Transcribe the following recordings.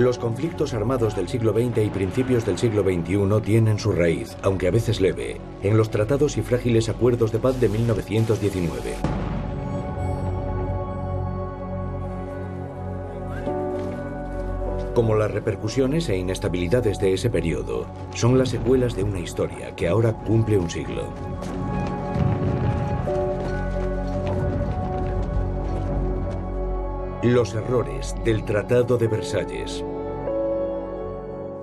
Los conflictos armados del siglo XX y principios del siglo XXI tienen su raíz, aunque a veces leve, en los tratados y frágiles acuerdos de paz de 1919. Como las repercusiones e inestabilidades de ese periodo, son las secuelas de una historia que ahora cumple un siglo. Los errores del Tratado de Versalles.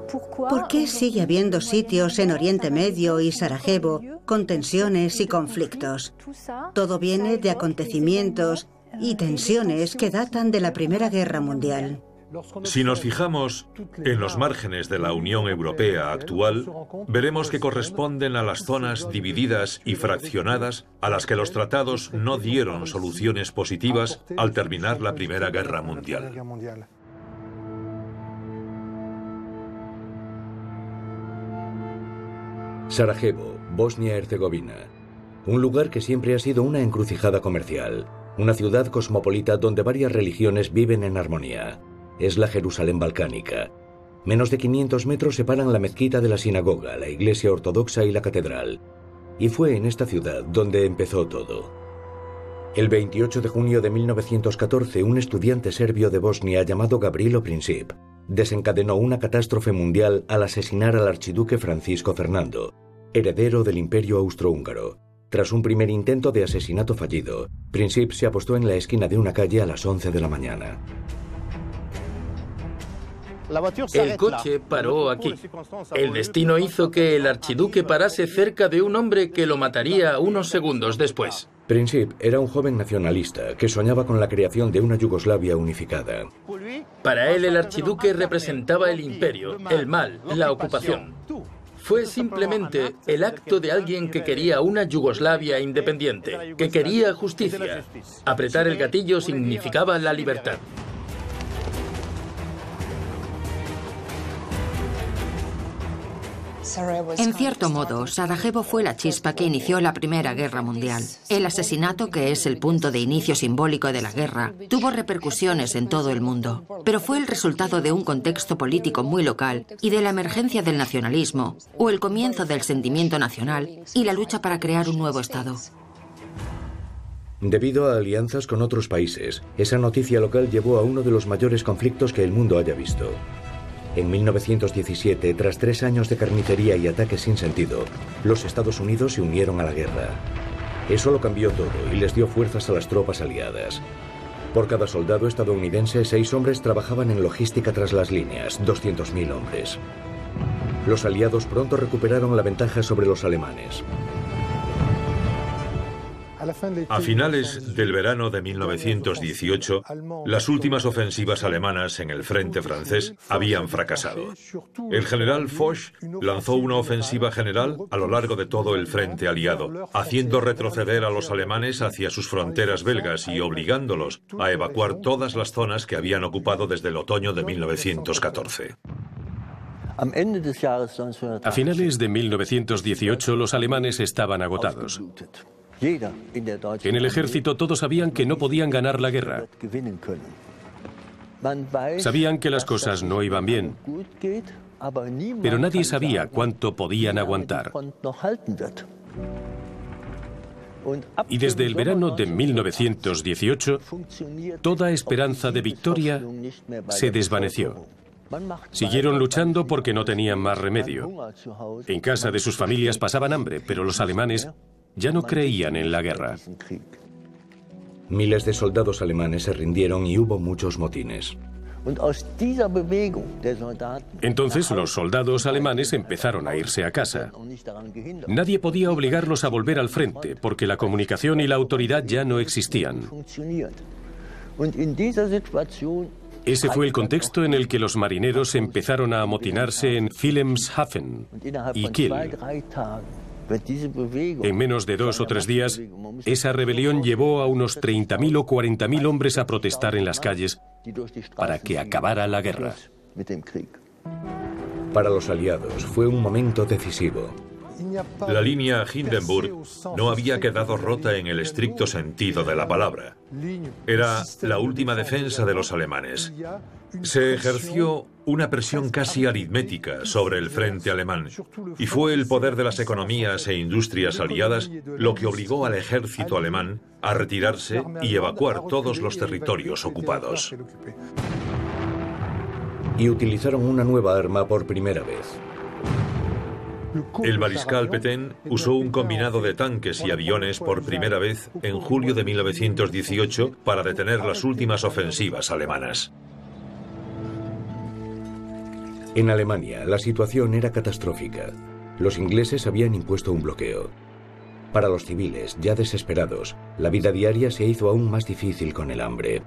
¿Por qué sigue habiendo sitios en Oriente Medio y Sarajevo con tensiones y conflictos? Todo viene de acontecimientos y tensiones que datan de la Primera Guerra Mundial. Si nos fijamos en los márgenes de la Unión Europea actual, veremos que corresponden a las zonas divididas y fraccionadas a las que los tratados no dieron soluciones positivas al terminar la Primera Guerra Mundial. Sarajevo, Bosnia-Herzegovina. Un lugar que siempre ha sido una encrucijada comercial. Una ciudad cosmopolita donde varias religiones viven en armonía es la Jerusalén balcánica. Menos de 500 metros separan la mezquita de la sinagoga, la iglesia ortodoxa y la catedral. Y fue en esta ciudad donde empezó todo. El 28 de junio de 1914, un estudiante serbio de Bosnia llamado Gabrilo Princip desencadenó una catástrofe mundial al asesinar al archiduque Francisco Fernando, heredero del imperio austrohúngaro. Tras un primer intento de asesinato fallido, Princip se apostó en la esquina de una calle a las 11 de la mañana. El coche paró aquí. El destino hizo que el archiduque parase cerca de un hombre que lo mataría unos segundos después. Princip era un joven nacionalista que soñaba con la creación de una Yugoslavia unificada. Para él el archiduque representaba el imperio, el mal, la ocupación. Fue simplemente el acto de alguien que quería una Yugoslavia independiente, que quería justicia. Apretar el gatillo significaba la libertad. En cierto modo, Sarajevo fue la chispa que inició la Primera Guerra Mundial. El asesinato, que es el punto de inicio simbólico de la guerra, tuvo repercusiones en todo el mundo, pero fue el resultado de un contexto político muy local y de la emergencia del nacionalismo, o el comienzo del sentimiento nacional y la lucha para crear un nuevo Estado. Debido a alianzas con otros países, esa noticia local llevó a uno de los mayores conflictos que el mundo haya visto. En 1917, tras tres años de carnicería y ataques sin sentido, los Estados Unidos se unieron a la guerra. Eso lo cambió todo y les dio fuerzas a las tropas aliadas. Por cada soldado estadounidense, seis hombres trabajaban en logística tras las líneas, 200.000 hombres. Los aliados pronto recuperaron la ventaja sobre los alemanes. A finales del verano de 1918, las últimas ofensivas alemanas en el frente francés habían fracasado. El general Foch lanzó una ofensiva general a lo largo de todo el frente aliado, haciendo retroceder a los alemanes hacia sus fronteras belgas y obligándolos a evacuar todas las zonas que habían ocupado desde el otoño de 1914. A finales de 1918 los alemanes estaban agotados. En el ejército todos sabían que no podían ganar la guerra. Sabían que las cosas no iban bien, pero nadie sabía cuánto podían aguantar. Y desde el verano de 1918, toda esperanza de victoria se desvaneció. Siguieron luchando porque no tenían más remedio. En casa de sus familias pasaban hambre, pero los alemanes ya no creían en la guerra. Miles de soldados alemanes se rindieron y hubo muchos motines. Entonces los soldados alemanes empezaron a irse a casa. Nadie podía obligarlos a volver al frente porque la comunicación y la autoridad ya no existían. Ese fue el contexto en el que los marineros empezaron a amotinarse en Wilhelmshaven y Kiel. En menos de dos o tres días, esa rebelión llevó a unos 30.000 o 40.000 hombres a protestar en las calles para que acabara la guerra. Para los aliados fue un momento decisivo. La línea Hindenburg no había quedado rota en el estricto sentido de la palabra. Era la última defensa de los alemanes. Se ejerció una presión casi aritmética sobre el frente alemán y fue el poder de las economías e industrias aliadas lo que obligó al ejército alemán a retirarse y evacuar todos los territorios ocupados. Y utilizaron una nueva arma por primera vez. El mariscal Petain usó un combinado de tanques y aviones por primera vez en julio de 1918 para detener las últimas ofensivas alemanas. En Alemania, la situación era catastrófica. Los ingleses habían impuesto un bloqueo. Para los civiles, ya desesperados, la vida diaria se hizo aún más difícil con el hambre.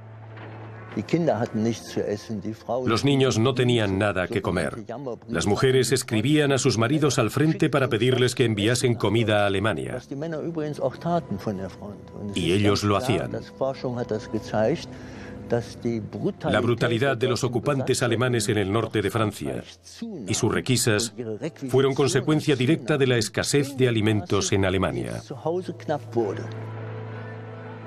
Los niños no tenían nada que comer. Las mujeres escribían a sus maridos al frente para pedirles que enviasen comida a Alemania. Y ellos lo hacían. La brutalidad de los ocupantes alemanes en el norte de Francia y sus requisas fueron consecuencia directa de la escasez de alimentos en Alemania.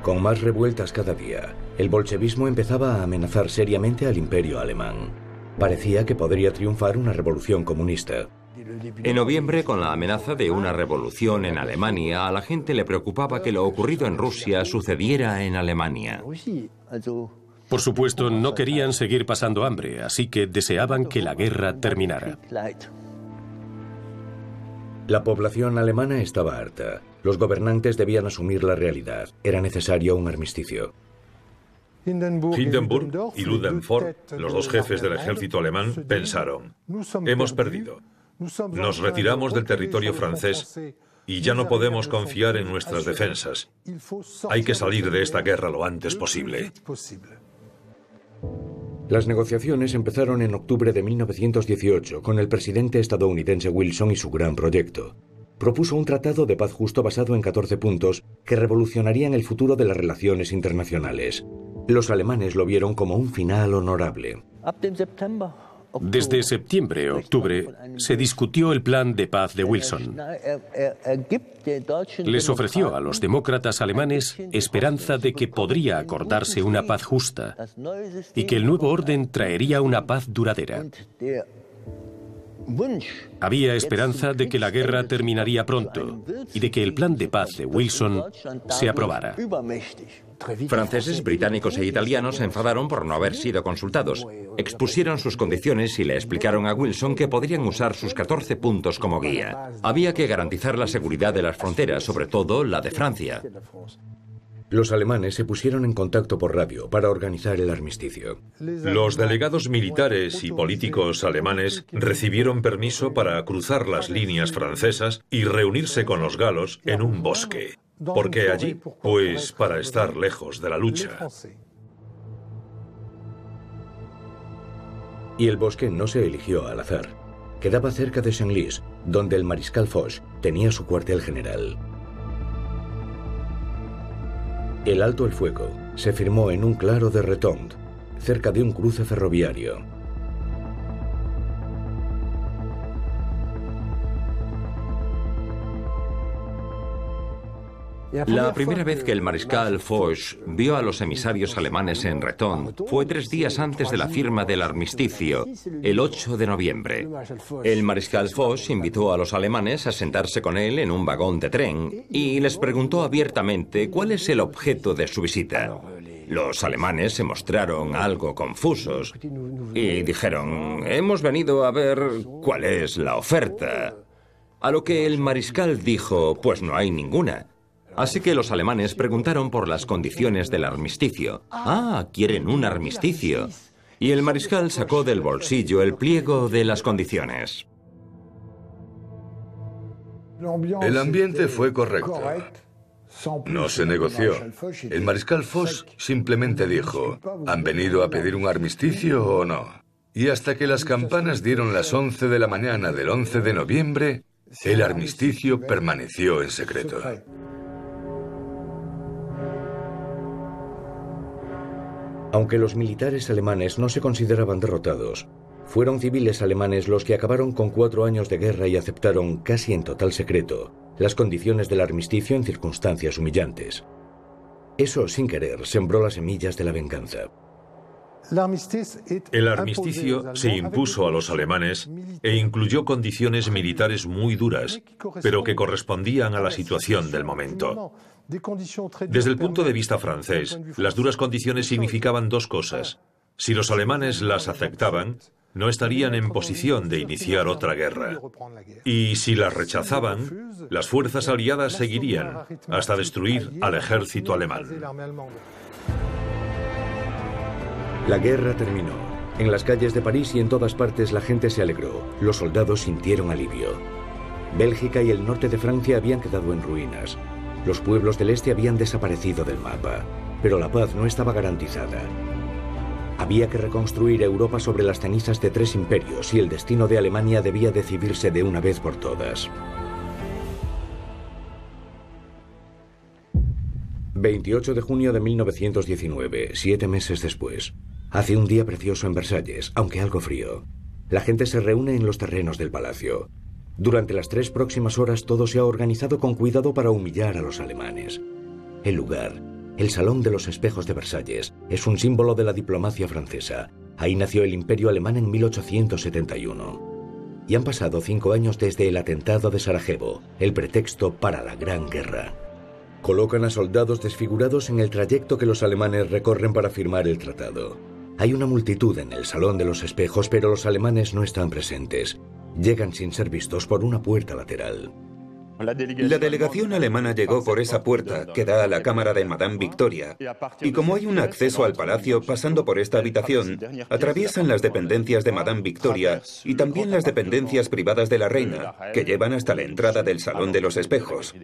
Con más revueltas cada día, el bolchevismo empezaba a amenazar seriamente al imperio alemán. Parecía que podría triunfar una revolución comunista. En noviembre, con la amenaza de una revolución en Alemania, a la gente le preocupaba que lo ocurrido en Rusia sucediera en Alemania. Por supuesto, no querían seguir pasando hambre, así que deseaban que la guerra terminara. La población alemana estaba harta. Los gobernantes debían asumir la realidad. Era necesario un armisticio. Hindenburg y Ludendorff, los dos jefes del ejército alemán, pensaron, hemos perdido. Nos retiramos del territorio francés y ya no podemos confiar en nuestras defensas. Hay que salir de esta guerra lo antes posible. Las negociaciones empezaron en octubre de 1918 con el presidente estadounidense Wilson y su gran proyecto. Propuso un tratado de paz justo basado en 14 puntos que revolucionarían el futuro de las relaciones internacionales. Los alemanes lo vieron como un final honorable. Desde septiembre-octubre se discutió el plan de paz de Wilson. Les ofreció a los demócratas alemanes esperanza de que podría acordarse una paz justa y que el nuevo orden traería una paz duradera. Había esperanza de que la guerra terminaría pronto y de que el plan de paz de Wilson se aprobara. Franceses, británicos e italianos se enfadaron por no haber sido consultados. Expusieron sus condiciones y le explicaron a Wilson que podrían usar sus 14 puntos como guía. Había que garantizar la seguridad de las fronteras, sobre todo la de Francia. Los alemanes se pusieron en contacto por radio para organizar el armisticio. Los delegados militares y políticos alemanes recibieron permiso para cruzar las líneas francesas y reunirse con los galos en un bosque. Porque allí, pues para estar lejos de la lucha. Y el bosque no se eligió al azar. Quedaba cerca de Senlis, donde el mariscal Foch tenía su cuartel general. El alto el fuego se firmó en un claro de Retond, cerca de un cruce ferroviario. La primera vez que el mariscal Foch vio a los emisarios alemanes en Retón fue tres días antes de la firma del armisticio, el 8 de noviembre. El mariscal Foch invitó a los alemanes a sentarse con él en un vagón de tren y les preguntó abiertamente cuál es el objeto de su visita. Los alemanes se mostraron algo confusos y dijeron, hemos venido a ver cuál es la oferta. A lo que el mariscal dijo, pues no hay ninguna. Así que los alemanes preguntaron por las condiciones del armisticio. Ah, quieren un armisticio. Y el mariscal sacó del bolsillo el pliego de las condiciones. El ambiente fue correcto. No se negoció. El mariscal Foch simplemente dijo, ¿han venido a pedir un armisticio o no? Y hasta que las campanas dieron las 11 de la mañana del 11 de noviembre, el armisticio permaneció en secreto. Aunque los militares alemanes no se consideraban derrotados, fueron civiles alemanes los que acabaron con cuatro años de guerra y aceptaron, casi en total secreto, las condiciones del armisticio en circunstancias humillantes. Eso, sin querer, sembró las semillas de la venganza. El armisticio se impuso a los alemanes e incluyó condiciones militares muy duras, pero que correspondían a la situación del momento. Desde el punto de vista francés, las duras condiciones significaban dos cosas. Si los alemanes las aceptaban, no estarían en posición de iniciar otra guerra. Y si las rechazaban, las fuerzas aliadas seguirían hasta destruir al ejército alemán. La guerra terminó. En las calles de París y en todas partes la gente se alegró. Los soldados sintieron alivio. Bélgica y el norte de Francia habían quedado en ruinas. Los pueblos del este habían desaparecido del mapa. Pero la paz no estaba garantizada. Había que reconstruir Europa sobre las cenizas de tres imperios y el destino de Alemania debía decidirse de una vez por todas. 28 de junio de 1919, siete meses después. Hace un día precioso en Versalles, aunque algo frío. La gente se reúne en los terrenos del palacio. Durante las tres próximas horas todo se ha organizado con cuidado para humillar a los alemanes. El lugar, el Salón de los Espejos de Versalles, es un símbolo de la diplomacia francesa. Ahí nació el Imperio Alemán en 1871. Y han pasado cinco años desde el atentado de Sarajevo, el pretexto para la Gran Guerra. Colocan a soldados desfigurados en el trayecto que los alemanes recorren para firmar el tratado. Hay una multitud en el Salón de los Espejos, pero los alemanes no están presentes. Llegan sin ser vistos por una puerta lateral. La delegación alemana llegó por esa puerta que da a la cámara de Madame Victoria. Y como hay un acceso al palacio pasando por esta habitación, atraviesan las dependencias de Madame Victoria y también las dependencias privadas de la reina, que llevan hasta la entrada del Salón de los Espejos.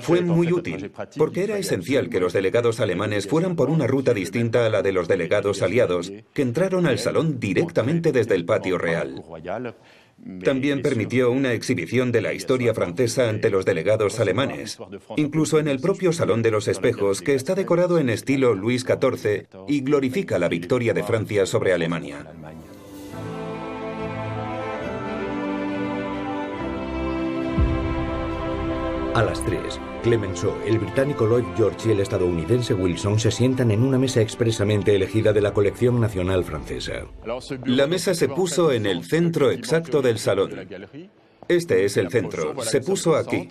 Fue muy útil, porque era esencial que los delegados alemanes fueran por una ruta distinta a la de los delegados aliados, que entraron al salón directamente desde el patio real. También permitió una exhibición de la historia francesa ante los delegados alemanes, incluso en el propio Salón de los Espejos, que está decorado en estilo Luis XIV y glorifica la victoria de Francia sobre Alemania. A las 3, Clemenceau, el británico Lloyd George y el estadounidense Wilson se sientan en una mesa expresamente elegida de la colección nacional francesa. La mesa se puso en el centro exacto del salón. Este es el centro. Se puso aquí,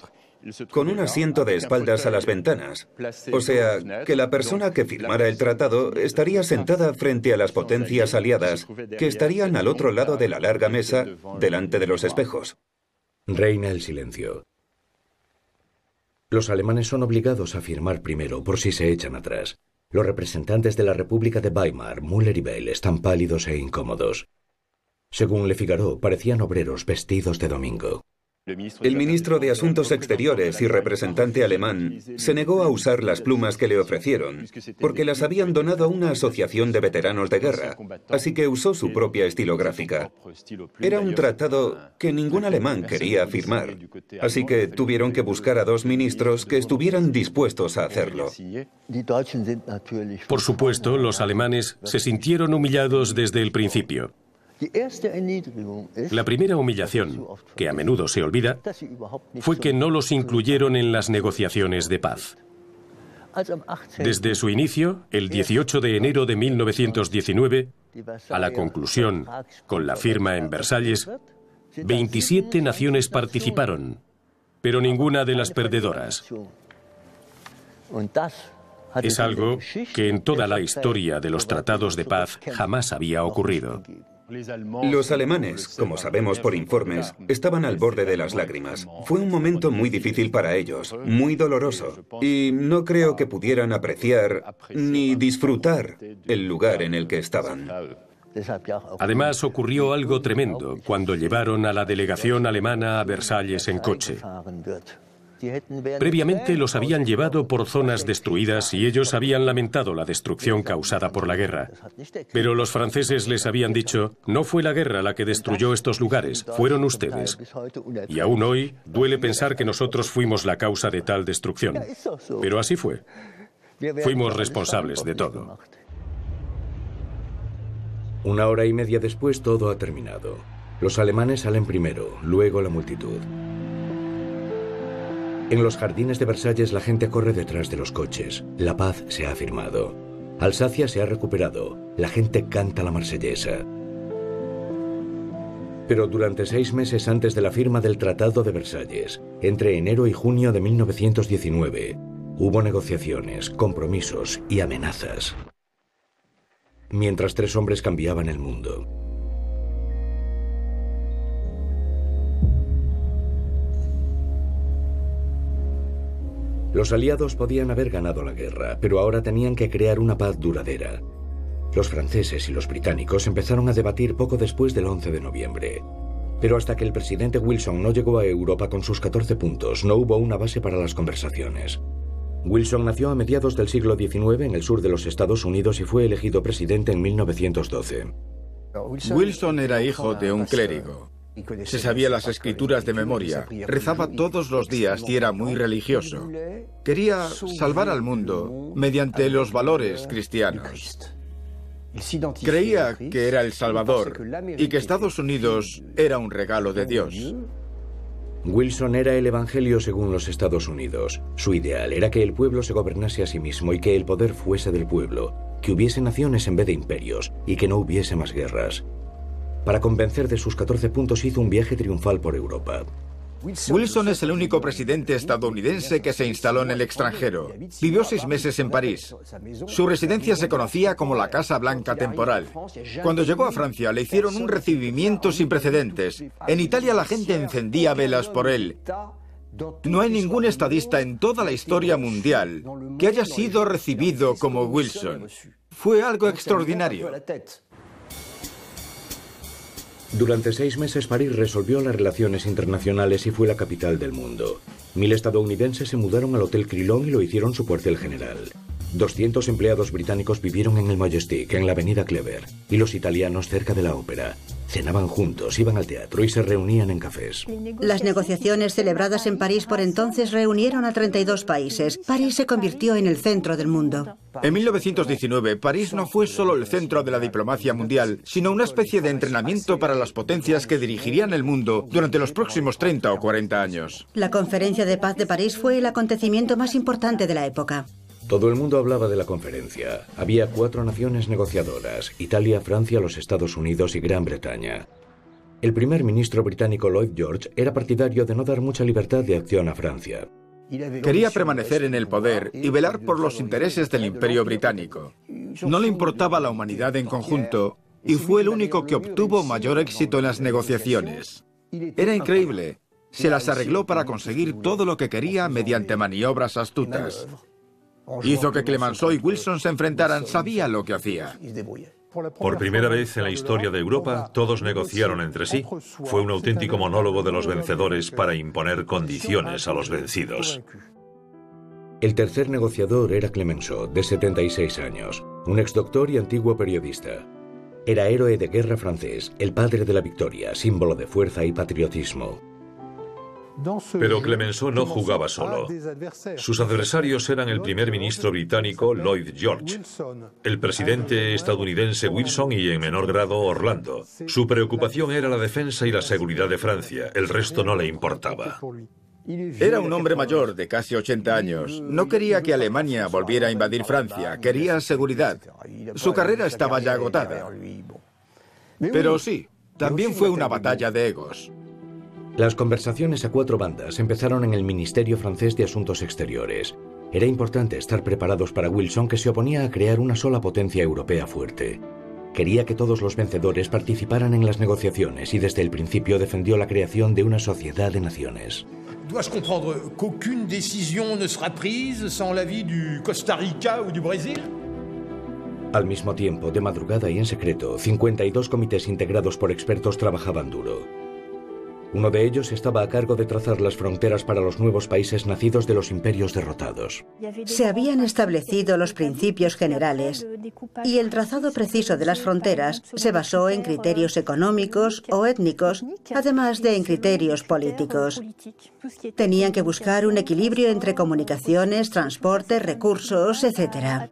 con un asiento de espaldas a las ventanas. O sea, que la persona que firmara el tratado estaría sentada frente a las potencias aliadas, que estarían al otro lado de la larga mesa, delante de los espejos. Reina el silencio. Los alemanes son obligados a firmar primero por si se echan atrás. Los representantes de la República de Weimar, Müller y Bell, están pálidos e incómodos. Según Le Figaro, parecían obreros vestidos de domingo. El ministro de Asuntos Exteriores y representante alemán se negó a usar las plumas que le ofrecieron, porque las habían donado a una asociación de veteranos de guerra, así que usó su propia estilográfica. Era un tratado que ningún alemán quería firmar, así que tuvieron que buscar a dos ministros que estuvieran dispuestos a hacerlo. Por supuesto, los alemanes se sintieron humillados desde el principio. La primera humillación, que a menudo se olvida, fue que no los incluyeron en las negociaciones de paz. Desde su inicio, el 18 de enero de 1919, a la conclusión, con la firma en Versalles, 27 naciones participaron, pero ninguna de las perdedoras. Es algo que en toda la historia de los tratados de paz jamás había ocurrido. Los alemanes, como sabemos por informes, estaban al borde de las lágrimas. Fue un momento muy difícil para ellos, muy doloroso, y no creo que pudieran apreciar ni disfrutar el lugar en el que estaban. Además ocurrió algo tremendo cuando llevaron a la delegación alemana a Versalles en coche. Previamente los habían llevado por zonas destruidas y ellos habían lamentado la destrucción causada por la guerra. Pero los franceses les habían dicho, no fue la guerra la que destruyó estos lugares, fueron ustedes. Y aún hoy duele pensar que nosotros fuimos la causa de tal destrucción. Pero así fue. Fuimos responsables de todo. Una hora y media después todo ha terminado. Los alemanes salen primero, luego la multitud. En los jardines de Versalles la gente corre detrás de los coches. La paz se ha firmado. Alsacia se ha recuperado. La gente canta la marsellesa. Pero durante seis meses antes de la firma del Tratado de Versalles, entre enero y junio de 1919, hubo negociaciones, compromisos y amenazas. Mientras tres hombres cambiaban el mundo. Los aliados podían haber ganado la guerra, pero ahora tenían que crear una paz duradera. Los franceses y los británicos empezaron a debatir poco después del 11 de noviembre. Pero hasta que el presidente Wilson no llegó a Europa con sus 14 puntos, no hubo una base para las conversaciones. Wilson nació a mediados del siglo XIX en el sur de los Estados Unidos y fue elegido presidente en 1912. Wilson era hijo de un clérigo. Se sabía las escrituras de memoria, rezaba todos los días y era muy religioso. Quería salvar al mundo mediante los valores cristianos. Creía que era el Salvador y que Estados Unidos era un regalo de Dios. Wilson era el Evangelio según los Estados Unidos. Su ideal era que el pueblo se gobernase a sí mismo y que el poder fuese del pueblo, que hubiese naciones en vez de imperios y que no hubiese más guerras. Para convencer de sus 14 puntos hizo un viaje triunfal por Europa. Wilson es el único presidente estadounidense que se instaló en el extranjero. Vivió seis meses en París. Su residencia se conocía como la Casa Blanca Temporal. Cuando llegó a Francia le hicieron un recibimiento sin precedentes. En Italia la gente encendía velas por él. No hay ningún estadista en toda la historia mundial que haya sido recibido como Wilson. Fue algo extraordinario. Durante seis meses París resolvió las relaciones internacionales y fue la capital del mundo. Mil estadounidenses se mudaron al Hotel Crillon y lo hicieron su cuartel general. 200 empleados británicos vivieron en el Majestic, en la avenida Clever, y los italianos cerca de la ópera. Cenaban juntos, iban al teatro y se reunían en cafés. Las negociaciones celebradas en París por entonces reunieron a 32 países. París se convirtió en el centro del mundo. En 1919, París no fue solo el centro de la diplomacia mundial, sino una especie de entrenamiento para las potencias que dirigirían el mundo durante los próximos 30 o 40 años. La Conferencia de Paz de París fue el acontecimiento más importante de la época. Todo el mundo hablaba de la conferencia. Había cuatro naciones negociadoras, Italia, Francia, los Estados Unidos y Gran Bretaña. El primer ministro británico Lloyd George era partidario de no dar mucha libertad de acción a Francia. Quería permanecer en el poder y velar por los intereses del imperio británico. No le importaba la humanidad en conjunto y fue el único que obtuvo mayor éxito en las negociaciones. Era increíble. Se las arregló para conseguir todo lo que quería mediante maniobras astutas. Hizo que Clemenceau y Wilson se enfrentaran, sabía lo que hacía. Por primera vez en la historia de Europa, todos negociaron entre sí. Fue un auténtico monólogo de los vencedores para imponer condiciones a los vencidos. El tercer negociador era Clemenceau, de 76 años, un exdoctor y antiguo periodista. Era héroe de guerra francés, el padre de la victoria, símbolo de fuerza y patriotismo. Pero Clemenceau no jugaba solo. Sus adversarios eran el primer ministro británico Lloyd George, el presidente estadounidense Wilson y en menor grado Orlando. Su preocupación era la defensa y la seguridad de Francia, el resto no le importaba. Era un hombre mayor de casi 80 años. No quería que Alemania volviera a invadir Francia, quería seguridad. Su carrera estaba ya agotada. Pero sí, también fue una batalla de egos. Las conversaciones a cuatro bandas empezaron en el Ministerio francés de Asuntos Exteriores. Era importante estar preparados para Wilson que se oponía a crear una sola potencia europea fuerte. Quería que todos los vencedores participaran en las negociaciones y desde el principio defendió la creación de una sociedad de naciones. Dois-je comprendre qu'aucune décision ne sera prise sans l'avis du Costa Rica ou du Brésil Al mismo tiempo, de madrugada y en secreto, 52 comités integrados por expertos trabajaban duro. Uno de ellos estaba a cargo de trazar las fronteras para los nuevos países nacidos de los imperios derrotados. Se habían establecido los principios generales y el trazado preciso de las fronteras se basó en criterios económicos o étnicos, además de en criterios políticos. Tenían que buscar un equilibrio entre comunicaciones, transporte, recursos, etc.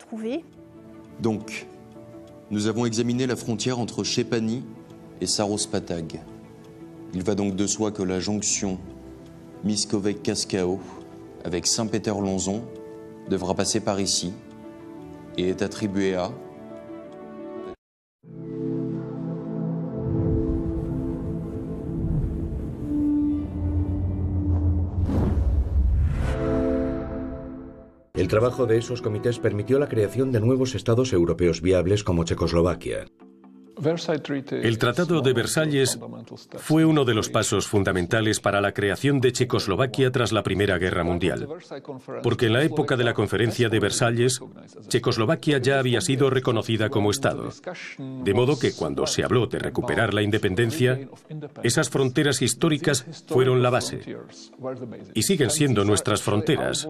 Donc, nous avons examiné la frontière entre Chepani et Saros-Patag. Il va donc de soi que la jonction Miskovec-Cascao avec Saint-Péter-Lonzon, devra passer par ici et est attribué à El trabajo de esos comités permitió la creación de nuevos estados europeos viables como Checoslovaquia. El Tratado de Versalles fue uno de los pasos fundamentales para la creación de Checoslovaquia tras la Primera Guerra Mundial, porque en la época de la Conferencia de Versalles, Checoslovaquia ya había sido reconocida como Estado. De modo que cuando se habló de recuperar la independencia, esas fronteras históricas fueron la base. Y siguen siendo nuestras fronteras,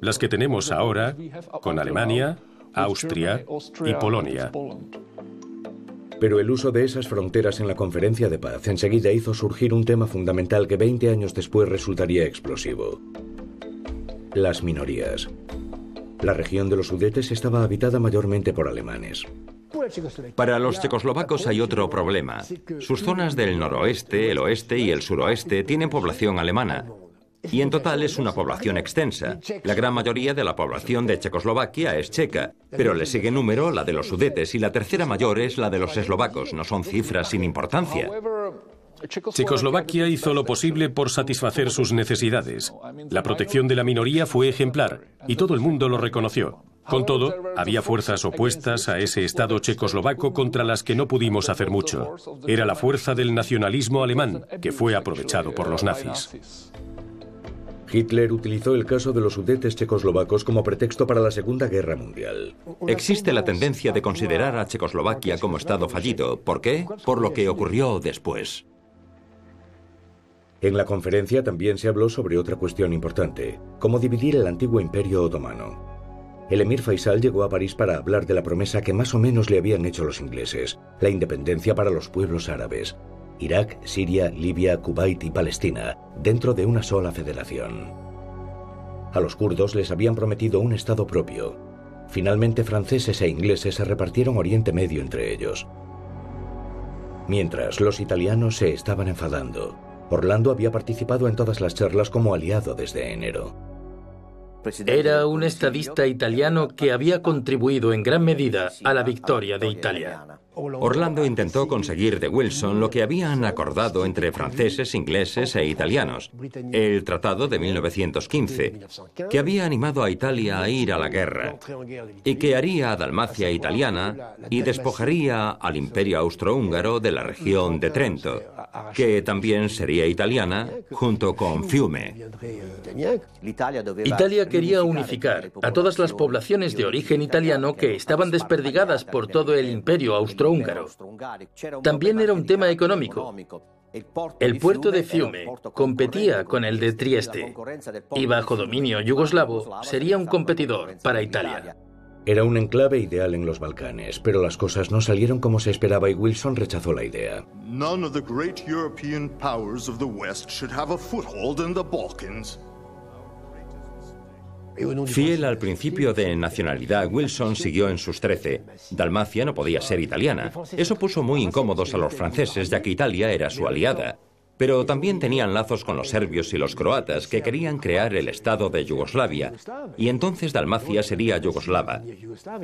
las que tenemos ahora con Alemania, Austria y Polonia. Pero el uso de esas fronteras en la conferencia de paz enseguida hizo surgir un tema fundamental que 20 años después resultaría explosivo. Las minorías. La región de los Sudetes estaba habitada mayormente por alemanes. Para los checoslovacos hay otro problema. Sus zonas del noroeste, el oeste y el suroeste tienen población alemana. Y en total es una población extensa. La gran mayoría de la población de Checoslovaquia es checa, pero le sigue número la de los sudetes y la tercera mayor es la de los eslovacos. No son cifras sin importancia. Checoslovaquia hizo lo posible por satisfacer sus necesidades. La protección de la minoría fue ejemplar y todo el mundo lo reconoció. Con todo, había fuerzas opuestas a ese Estado checoslovaco contra las que no pudimos hacer mucho. Era la fuerza del nacionalismo alemán, que fue aprovechado por los nazis. Hitler utilizó el caso de los sudetes checoslovacos como pretexto para la Segunda Guerra Mundial. Existe la tendencia de considerar a Checoslovaquia como Estado fallido. ¿Por qué? Por lo que ocurrió después. En la conferencia también se habló sobre otra cuestión importante, cómo dividir el antiguo imperio otomano. El emir Faisal llegó a París para hablar de la promesa que más o menos le habían hecho los ingleses, la independencia para los pueblos árabes, Irak, Siria, Libia, Kuwait y Palestina, dentro de una sola federación. A los kurdos les habían prometido un Estado propio. Finalmente franceses e ingleses se repartieron Oriente Medio entre ellos. Mientras, los italianos se estaban enfadando. Orlando había participado en todas las charlas como aliado desde enero. Era un estadista italiano que había contribuido en gran medida a la victoria de Italia. Orlando intentó conseguir de Wilson lo que habían acordado entre franceses, ingleses e italianos, el Tratado de 1915, que había animado a Italia a ir a la guerra y que haría a Dalmacia italiana y despojaría al imperio austrohúngaro de la región de Trento, que también sería italiana junto con Fiume. Italia quería unificar a todas las poblaciones de origen italiano que estaban desperdigadas por todo el imperio austrohúngaro también era un tema económico. El puerto de Fiume competía con el de Trieste y bajo dominio yugoslavo sería un competidor para Italia. Era un enclave ideal en los Balcanes, pero las cosas no salieron como se esperaba y Wilson rechazó la idea. None of the great European powers of the West should have a foothold in the Balkans. Fiel al principio de nacionalidad, Wilson siguió en sus trece. Dalmacia no podía ser italiana. Eso puso muy incómodos a los franceses, ya que Italia era su aliada. Pero también tenían lazos con los serbios y los croatas, que querían crear el Estado de Yugoslavia, y entonces Dalmacia sería yugoslava.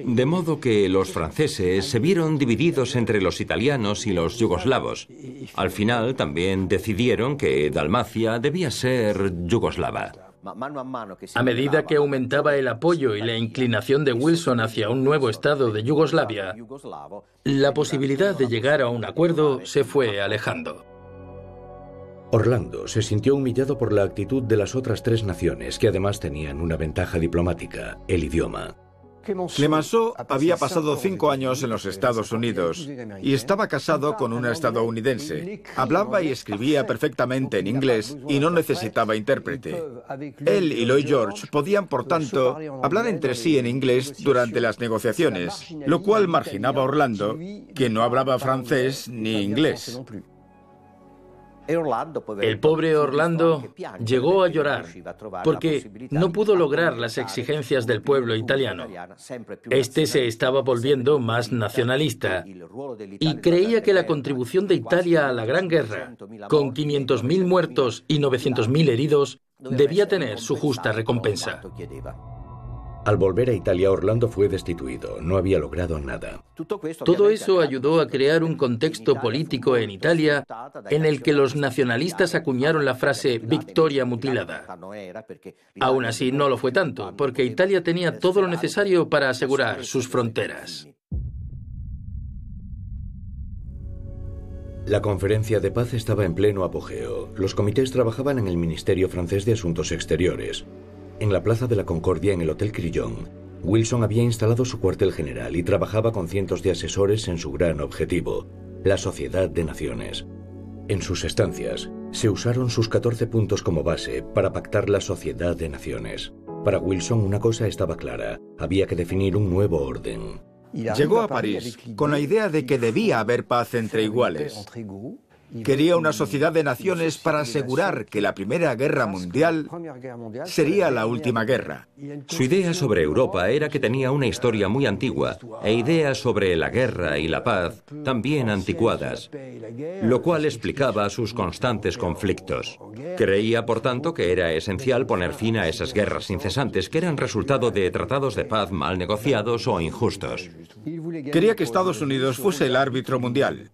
De modo que los franceses se vieron divididos entre los italianos y los yugoslavos. Al final también decidieron que Dalmacia debía ser yugoslava. A medida que aumentaba el apoyo y la inclinación de Wilson hacia un nuevo Estado de Yugoslavia, la posibilidad de llegar a un acuerdo se fue alejando. Orlando se sintió humillado por la actitud de las otras tres naciones, que además tenían una ventaja diplomática, el idioma. Clemenceau había pasado cinco años en los Estados Unidos y estaba casado con una estadounidense. Hablaba y escribía perfectamente en inglés y no necesitaba intérprete. Él y Lloyd George podían, por tanto, hablar entre sí en inglés durante las negociaciones, lo cual marginaba a Orlando, que no hablaba francés ni inglés. El pobre Orlando llegó a llorar porque no pudo lograr las exigencias del pueblo italiano. Este se estaba volviendo más nacionalista y creía que la contribución de Italia a la Gran Guerra, con 500.000 muertos y 900.000 heridos, debía tener su justa recompensa. Al volver a Italia, Orlando fue destituido. No había logrado nada. Todo eso ayudó a crear un contexto político en Italia en el que los nacionalistas acuñaron la frase victoria mutilada. Aún así, no lo fue tanto, porque Italia tenía todo lo necesario para asegurar sus fronteras. La conferencia de paz estaba en pleno apogeo. Los comités trabajaban en el Ministerio francés de Asuntos Exteriores. En la Plaza de la Concordia, en el Hotel Crillon, Wilson había instalado su cuartel general y trabajaba con cientos de asesores en su gran objetivo, la Sociedad de Naciones. En sus estancias, se usaron sus 14 puntos como base para pactar la Sociedad de Naciones. Para Wilson una cosa estaba clara, había que definir un nuevo orden. Llegó a París con la idea de que debía haber paz entre iguales. Quería una sociedad de naciones para asegurar que la Primera Guerra Mundial sería la última guerra. Su idea sobre Europa era que tenía una historia muy antigua e ideas sobre la guerra y la paz también anticuadas, lo cual explicaba sus constantes conflictos. Creía, por tanto, que era esencial poner fin a esas guerras incesantes que eran resultado de tratados de paz mal negociados o injustos. Quería que Estados Unidos fuese el árbitro mundial.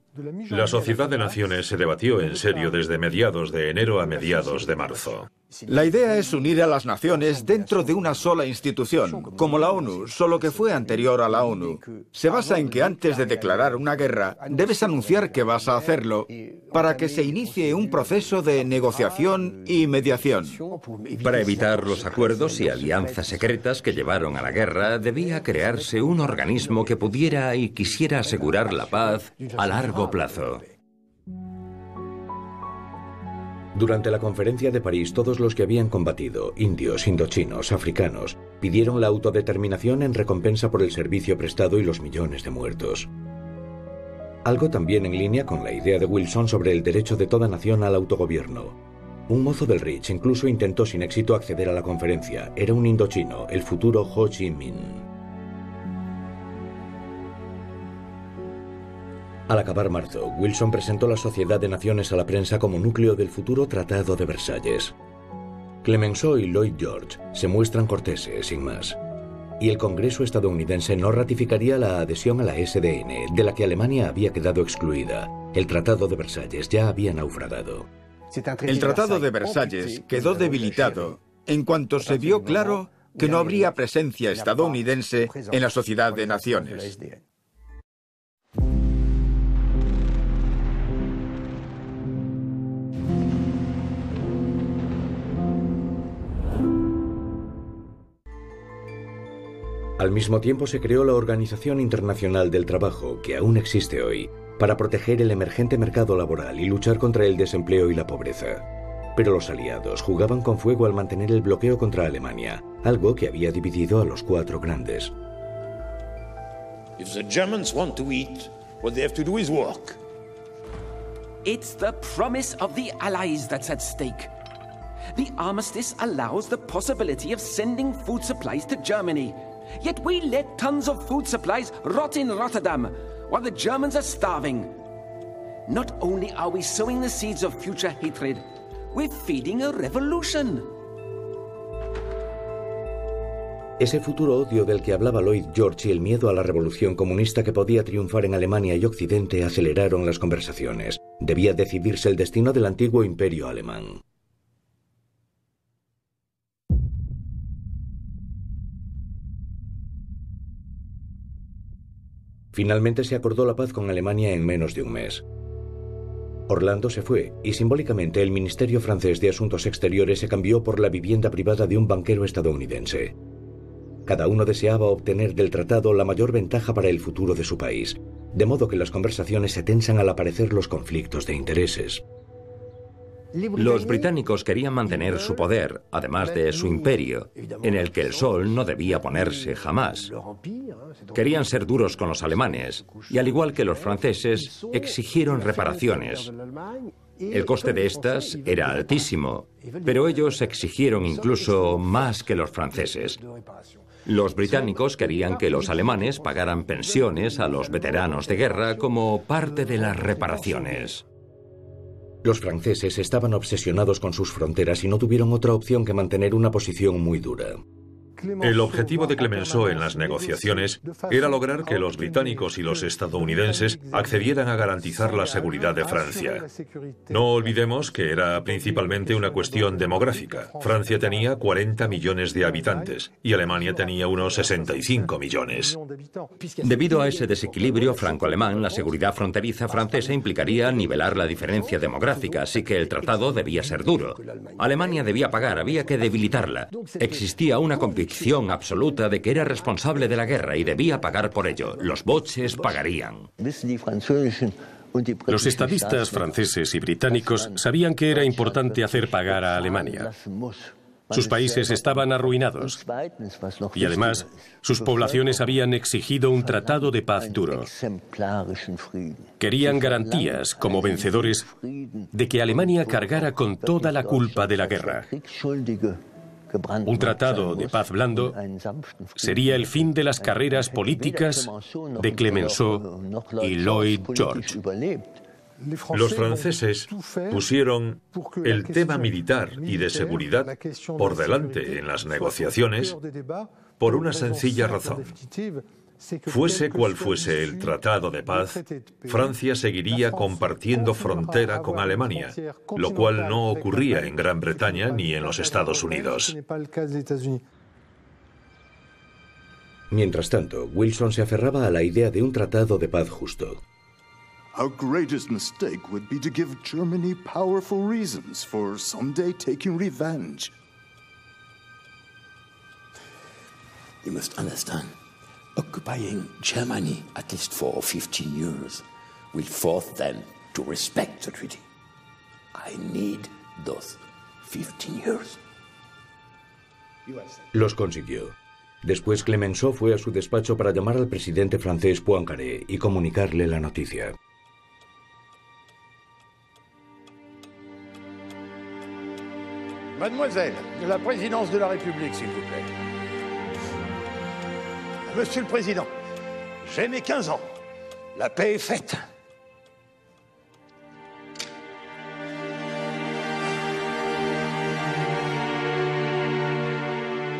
La Sociedad de Naciones se debatió en serio desde mediados de enero a mediados de marzo. La idea es unir a las naciones dentro de una sola institución, como la ONU, solo que fue anterior a la ONU. Se basa en que antes de declarar una guerra, debes anunciar que vas a hacerlo para que se inicie un proceso de negociación y mediación. Para evitar los acuerdos y alianzas secretas que llevaron a la guerra, debía crearse un organismo que pudiera y quisiera asegurar la paz a largo plazo. Durante la conferencia de París, todos los que habían combatido, indios, indochinos, africanos, pidieron la autodeterminación en recompensa por el servicio prestado y los millones de muertos. Algo también en línea con la idea de Wilson sobre el derecho de toda nación al autogobierno. Un mozo del Rich incluso intentó sin éxito acceder a la conferencia. Era un indochino, el futuro Ho Chi Minh. Al acabar marzo, Wilson presentó la Sociedad de Naciones a la prensa como núcleo del futuro Tratado de Versalles. Clemenceau y Lloyd George se muestran corteses, sin más. Y el Congreso estadounidense no ratificaría la adhesión a la SDN, de la que Alemania había quedado excluida. El Tratado de Versalles ya había naufragado. El Tratado de Versalles quedó debilitado en cuanto se vio claro que no habría presencia estadounidense en la Sociedad de Naciones. Al mismo tiempo se creó la Organización Internacional del Trabajo, que aún existe hoy, para proteger el emergente mercado laboral y luchar contra el desempleo y la pobreza. Pero los aliados jugaban con fuego al mantener el bloqueo contra Alemania, algo que había dividido a los cuatro grandes. If the Germans want to eat, what they have to do is work. It's the promise of the Allies that's at stake. The armistice allows the possibility of sending food supplies to Germany. Yet we let tons of food supplies rot in Rotterdam while the Germans are starving. Not only are we sowing the seeds of future hatred, we're feeding a revolution. Ese futuro odio del que hablaba Lloyd George y el miedo a la revolución comunista que podía triunfar en Alemania y Occidente aceleraron las conversaciones. Debía decidirse el destino del antiguo imperio alemán. Finalmente se acordó la paz con Alemania en menos de un mes. Orlando se fue y simbólicamente el Ministerio francés de Asuntos Exteriores se cambió por la vivienda privada de un banquero estadounidense. Cada uno deseaba obtener del tratado la mayor ventaja para el futuro de su país, de modo que las conversaciones se tensan al aparecer los conflictos de intereses. Los británicos querían mantener su poder, además de su imperio, en el que el sol no debía ponerse jamás. Querían ser duros con los alemanes y, al igual que los franceses, exigieron reparaciones. El coste de estas era altísimo, pero ellos exigieron incluso más que los franceses. Los británicos querían que los alemanes pagaran pensiones a los veteranos de guerra como parte de las reparaciones. Los franceses estaban obsesionados con sus fronteras y no tuvieron otra opción que mantener una posición muy dura. El objetivo de Clemenceau en las negociaciones era lograr que los británicos y los estadounidenses accedieran a garantizar la seguridad de Francia. No olvidemos que era principalmente una cuestión demográfica. Francia tenía 40 millones de habitantes y Alemania tenía unos 65 millones. Debido a ese desequilibrio franco-alemán, la seguridad fronteriza francesa implicaría nivelar la diferencia demográfica, así que el tratado debía ser duro. Alemania debía pagar, había que debilitarla. Existía una complicación absoluta de que era responsable de la guerra y debía pagar por ello. Los boches pagarían. Los estadistas franceses y británicos sabían que era importante hacer pagar a Alemania. Sus países estaban arruinados y además sus poblaciones habían exigido un tratado de paz duro. Querían garantías, como vencedores, de que Alemania cargara con toda la culpa de la guerra. Un tratado de paz blando sería el fin de las carreras políticas de Clemenceau y Lloyd George. Los franceses pusieron el tema militar y de seguridad por delante en las negociaciones por una sencilla razón. Fuese cual fuese el tratado de paz, Francia seguiría compartiendo frontera con Alemania, lo cual no ocurría en Gran Bretaña ni en los Estados Unidos. Mientras tanto, Wilson se aferraba a la idea de un tratado de paz justo. Our greatest mistake would be to give Germany powerful reasons for someday taking revenge. You must understand. Occupying Germany at least for 15 years will force them to respect the treaty. I need those 15 years. Los consiguió. Después Clemenceau fue a su despacho para llamar al presidente francés Poincaré y comunicarle la noticia. Mademoiselle, la présidence de la République, s'il vous plaît. Monsieur le Président, j'ai mes 15 ans. La paix est faite.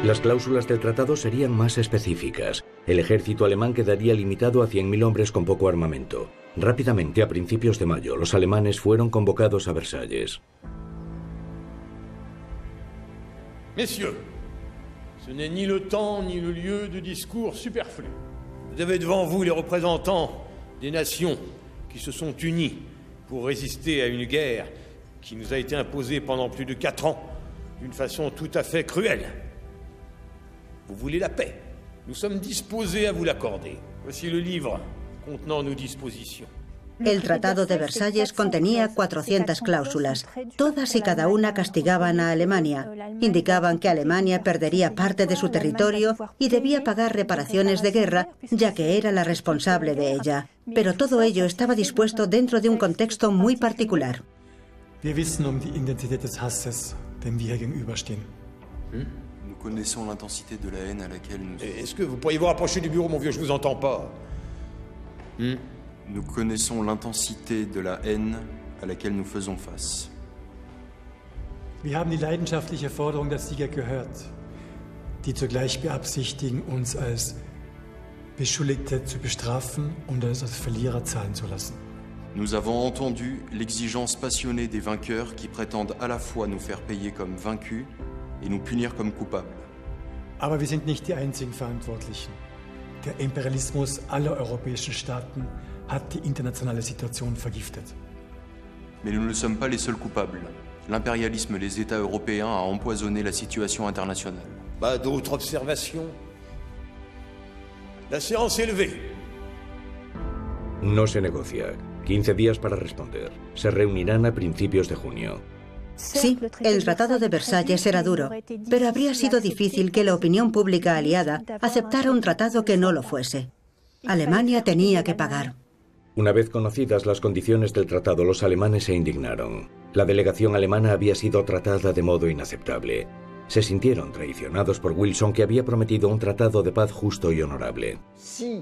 Las cláusulas del tratado serían más específicas. El ejército alemán quedaría limitado a 100.000 hombres con poco armamento. Rápidamente, a principios de mayo, los alemanes fueron convocados a Versalles. Messieurs, Ce n'est ni le temps ni le lieu de discours superflus. Vous avez devant vous les représentants des nations qui se sont unies pour résister à une guerre qui nous a été imposée pendant plus de quatre ans d'une façon tout à fait cruelle. Vous voulez la paix. Nous sommes disposés à vous l'accorder. Voici le livre contenant nos dispositions. El Tratado de Versalles contenía 400 cláusulas. Todas y cada una castigaban a Alemania. Indicaban que Alemania perdería parte de su territorio y debía pagar reparaciones de guerra, ya que era la responsable de ella. Pero todo ello estaba dispuesto dentro de un contexto muy particular. Um. Hm? Connaissons l'intensité de la haine à laquelle nous. Est-ce que vous pourriez vous rapprocher du bureau, mon vieux Je vous entends pas. Nous connaissons l'intensité de la haine à laquelle nous faisons face. Wir haben die leidenschaftliche Forderung der Sieger gehört, die zugleich beabsichtigen, uns als Beschuldigte zu bestrafen und uns als Verlierer zahlen zu lassen. Nous avons entendu l'exigence passionnée des vainqueurs qui prétendent à la fois nous faire payer comme vaincus et nous punir comme coupables. Aber wir sind nicht die einzigen Verantwortlichen. Der Imperialismus aller europäischen Staaten hat die internationale Situation vergiftet. Mais nous ne sommes pas les seuls coupables. L'impérialisme des États européens a empoisonné la situation internationale. Pas d'autres observations La séance est levée. No se negocia. 15 días para responder. Se reunirán a principios de junio. Sí, el Tratado de Versalles era duro, pero habría sido difícil que la opinión pública aliada aceptara un tratado que no lo fuese. Alemania tenía que pagar. Una vez conocidas las condiciones del tratado, los alemanes se indignaron. La delegación alemana había sido tratada de modo inaceptable. se sintieron traicionados por Wilson que había prometido un tratado de paz justo y honorable.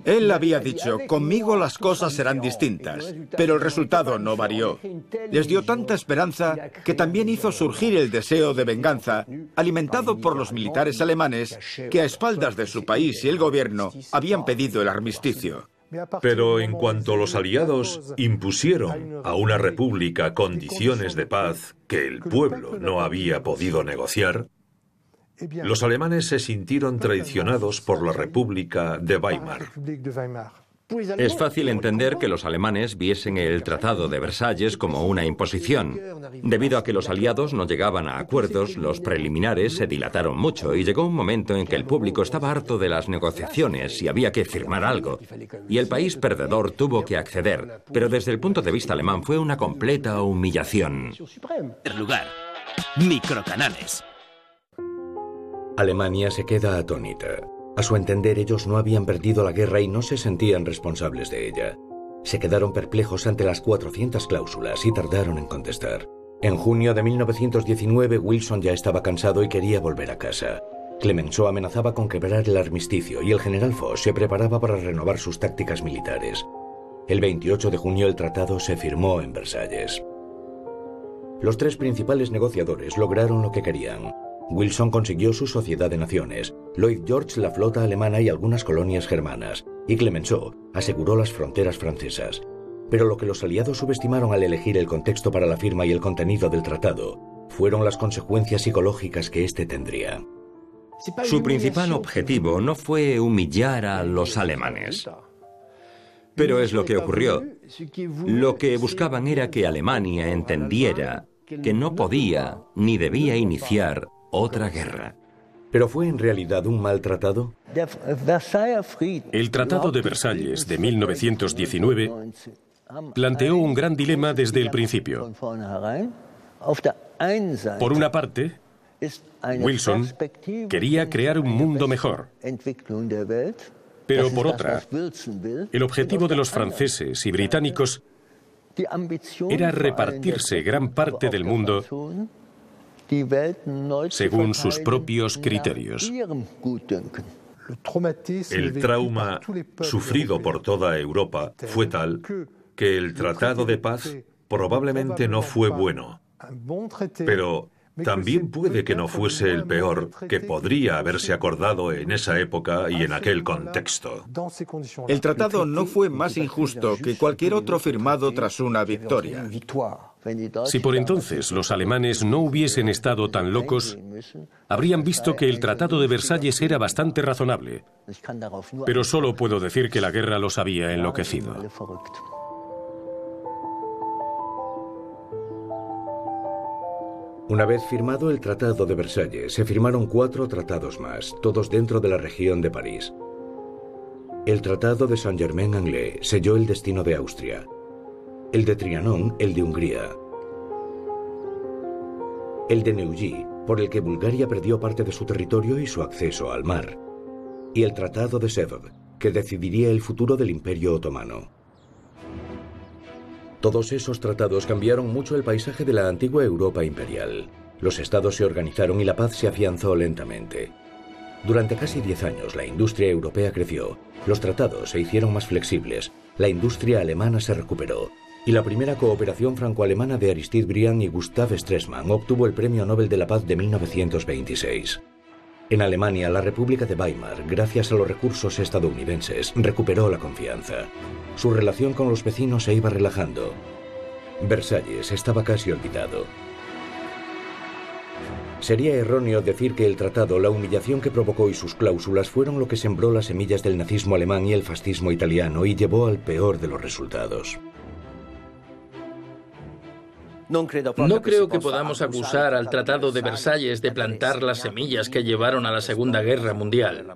Él había dicho, conmigo las cosas serán distintas, pero el resultado no varió. Les dio tanta esperanza que también hizo surgir el deseo de venganza, alimentado por los militares alemanes que a espaldas de su país y el gobierno habían pedido el armisticio. Pero en cuanto los aliados impusieron a una república condiciones de paz que el pueblo no había podido negociar, los alemanes se sintieron traicionados por la República de Weimar. Es fácil entender que los alemanes viesen el Tratado de Versalles como una imposición. Debido a que los aliados no llegaban a acuerdos, los preliminares se dilataron mucho y llegó un momento en que el público estaba harto de las negociaciones y había que firmar algo. Y el país perdedor tuvo que acceder, pero desde el punto de vista alemán fue una completa humillación. lugar, microcanales. Alemania se queda atónita. A su entender, ellos no habían perdido la guerra y no se sentían responsables de ella. Se quedaron perplejos ante las 400 cláusulas y tardaron en contestar. En junio de 1919, Wilson ya estaba cansado y quería volver a casa. Clemenceau amenazaba con quebrar el armisticio y el general Foch se preparaba para renovar sus tácticas militares. El 28 de junio el tratado se firmó en Versalles. Los tres principales negociadores lograron lo que querían. Wilson consiguió su Sociedad de Naciones, Lloyd George la flota alemana y algunas colonias germanas, y Clemenceau aseguró las fronteras francesas. Pero lo que los aliados subestimaron al elegir el contexto para la firma y el contenido del tratado fueron las consecuencias psicológicas que éste tendría. Su principal objetivo no fue humillar a los alemanes. Pero es lo que ocurrió. Lo que buscaban era que Alemania entendiera que no podía ni debía iniciar otra guerra. ¿Pero fue en realidad un maltratado? El Tratado de Versalles de 1919 planteó un gran dilema desde el principio. Por una parte, Wilson quería crear un mundo mejor. Pero por otra, el objetivo de los franceses y británicos era repartirse gran parte del mundo según sus propios criterios. El trauma sufrido por toda Europa fue tal que el Tratado de Paz probablemente no fue bueno. Pero también puede que no fuese el peor que podría haberse acordado en esa época y en aquel contexto. El tratado no fue más injusto que cualquier otro firmado tras una victoria. Si por entonces los alemanes no hubiesen estado tan locos, habrían visto que el Tratado de Versalles era bastante razonable. Pero solo puedo decir que la guerra los había enloquecido. Una vez firmado el Tratado de Versalles, se firmaron cuatro tratados más, todos dentro de la región de París. El Tratado de Saint-Germain-en-Laye selló el destino de Austria. El de Trianon, el de Hungría. El de Neuilly, por el que Bulgaria perdió parte de su territorio y su acceso al mar. Y el Tratado de Sèvres, que decidiría el futuro del Imperio Otomano. Todos esos tratados cambiaron mucho el paisaje de la antigua Europa imperial. Los estados se organizaron y la paz se afianzó lentamente. Durante casi diez años la industria europea creció, los tratados se hicieron más flexibles, la industria alemana se recuperó y la primera cooperación franco-alemana de Aristide Briand y Gustav Stresemann obtuvo el Premio Nobel de la Paz de 1926. En Alemania, la República de Weimar, gracias a los recursos estadounidenses, recuperó la confianza. Su relación con los vecinos se iba relajando. Versalles estaba casi olvidado. Sería erróneo decir que el tratado, la humillación que provocó y sus cláusulas fueron lo que sembró las semillas del nazismo alemán y el fascismo italiano y llevó al peor de los resultados. No creo que podamos acusar al Tratado de Versalles de plantar las semillas que llevaron a la Segunda Guerra Mundial.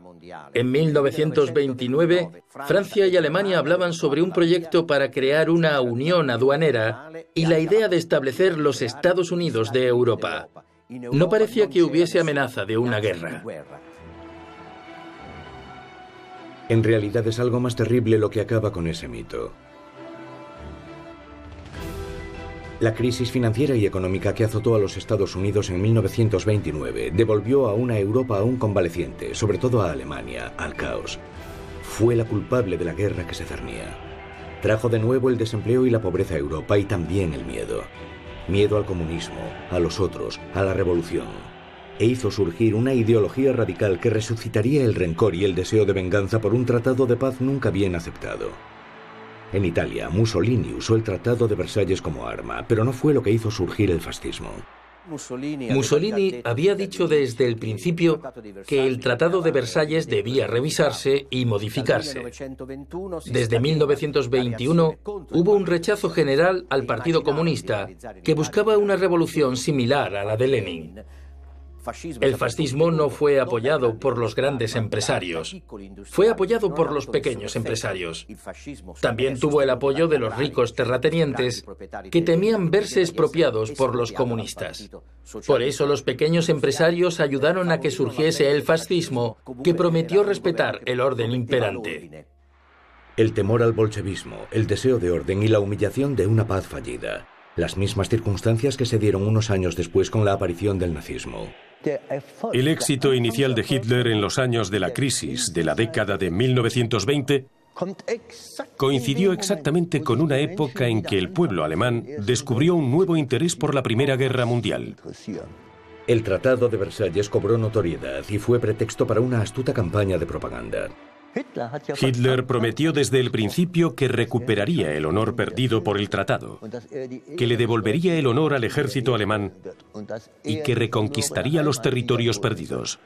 En 1929, Francia y Alemania hablaban sobre un proyecto para crear una unión aduanera y la idea de establecer los Estados Unidos de Europa. No parecía que hubiese amenaza de una guerra. En realidad es algo más terrible lo que acaba con ese mito. La crisis financiera y económica que azotó a los Estados Unidos en 1929 devolvió a una Europa aún convaleciente, sobre todo a Alemania, al caos. Fue la culpable de la guerra que se cernía. Trajo de nuevo el desempleo y la pobreza a Europa y también el miedo. Miedo al comunismo, a los otros, a la revolución. E hizo surgir una ideología radical que resucitaría el rencor y el deseo de venganza por un tratado de paz nunca bien aceptado. En Italia, Mussolini usó el Tratado de Versalles como arma, pero no fue lo que hizo surgir el fascismo. Mussolini había dicho desde el principio que el Tratado de Versalles debía revisarse y modificarse. Desde 1921 hubo un rechazo general al Partido Comunista que buscaba una revolución similar a la de Lenin. El fascismo no fue apoyado por los grandes empresarios, fue apoyado por los pequeños empresarios. También tuvo el apoyo de los ricos terratenientes que temían verse expropiados por los comunistas. Por eso los pequeños empresarios ayudaron a que surgiese el fascismo que prometió respetar el orden imperante. El temor al bolchevismo, el deseo de orden y la humillación de una paz fallida. Las mismas circunstancias que se dieron unos años después con la aparición del nazismo. El éxito inicial de Hitler en los años de la crisis de la década de 1920 coincidió exactamente con una época en que el pueblo alemán descubrió un nuevo interés por la Primera Guerra Mundial. El Tratado de Versalles cobró notoriedad y fue pretexto para una astuta campaña de propaganda. Hitler prometió desde el principio que recuperaría el honor perdido por el tratado, que le devolvería el honor al ejército alemán y que reconquistaría los territorios perdidos.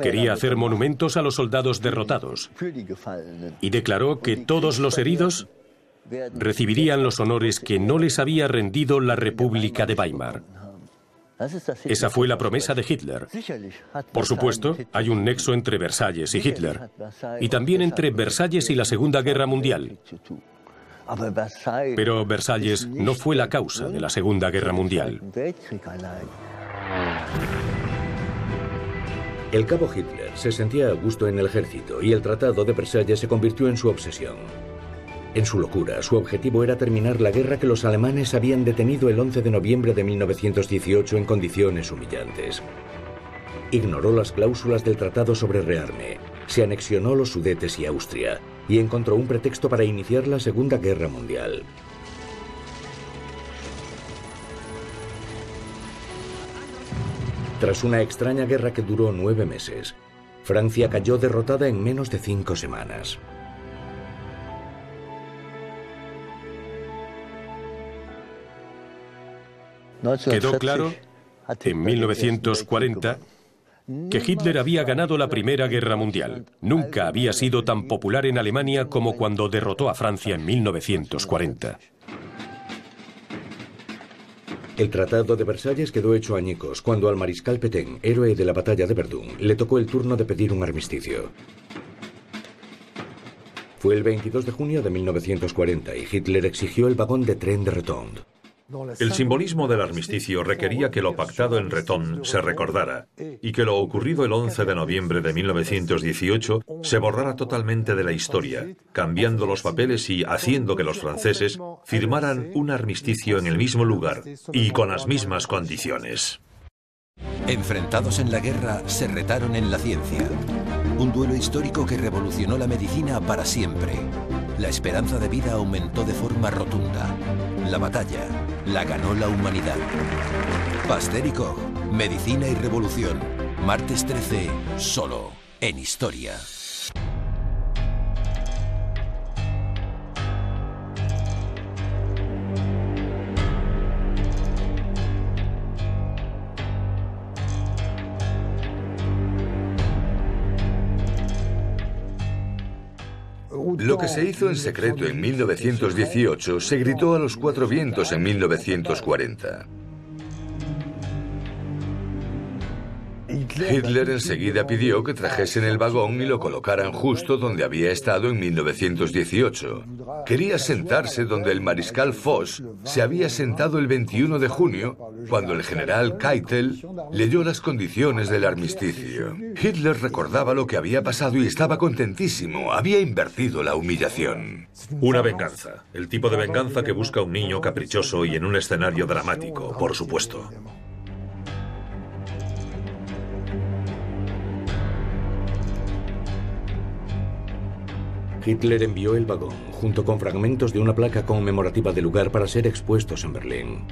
Quería hacer monumentos a los soldados derrotados y declaró que todos los heridos recibirían los honores que no les había rendido la República de Weimar. Esa fue la promesa de Hitler. Por supuesto, hay un nexo entre Versalles y Hitler, y también entre Versalles y la Segunda Guerra Mundial. Pero Versalles no fue la causa de la Segunda Guerra Mundial. El cabo Hitler se sentía a gusto en el ejército y el Tratado de Versalles se convirtió en su obsesión. En su locura, su objetivo era terminar la guerra que los alemanes habían detenido el 11 de noviembre de 1918 en condiciones humillantes. Ignoró las cláusulas del tratado sobre rearme, se anexionó los Sudetes y Austria, y encontró un pretexto para iniciar la Segunda Guerra Mundial. Tras una extraña guerra que duró nueve meses, Francia cayó derrotada en menos de cinco semanas. Quedó claro en 1940 que Hitler había ganado la Primera Guerra Mundial. Nunca había sido tan popular en Alemania como cuando derrotó a Francia en 1940. El Tratado de Versalles quedó hecho añicos cuando al mariscal Petain, héroe de la batalla de Verdún, le tocó el turno de pedir un armisticio. Fue el 22 de junio de 1940 y Hitler exigió el vagón de tren de Retond. El simbolismo del armisticio requería que lo pactado en Retón se recordara y que lo ocurrido el 11 de noviembre de 1918 se borrara totalmente de la historia, cambiando los papeles y haciendo que los franceses firmaran un armisticio en el mismo lugar y con las mismas condiciones. Enfrentados en la guerra, se retaron en la ciencia. Un duelo histórico que revolucionó la medicina para siempre. La esperanza de vida aumentó de forma rotunda. La batalla la ganó la humanidad. Pasteur y Koch, Medicina y Revolución. Martes 13, solo en Historia. Lo que se hizo en secreto en 1918 se gritó a los cuatro vientos en 1940. Hitler enseguida pidió que trajesen el vagón y lo colocaran justo donde había estado en 1918. Quería sentarse donde el mariscal Foch se había sentado el 21 de junio, cuando el general Keitel leyó las condiciones del armisticio. Hitler recordaba lo que había pasado y estaba contentísimo. Había invertido la humillación. Una venganza. El tipo de venganza que busca un niño caprichoso y en un escenario dramático, por supuesto. Hitler envió el vagón, junto con fragmentos de una placa conmemorativa del lugar para ser expuestos en Berlín.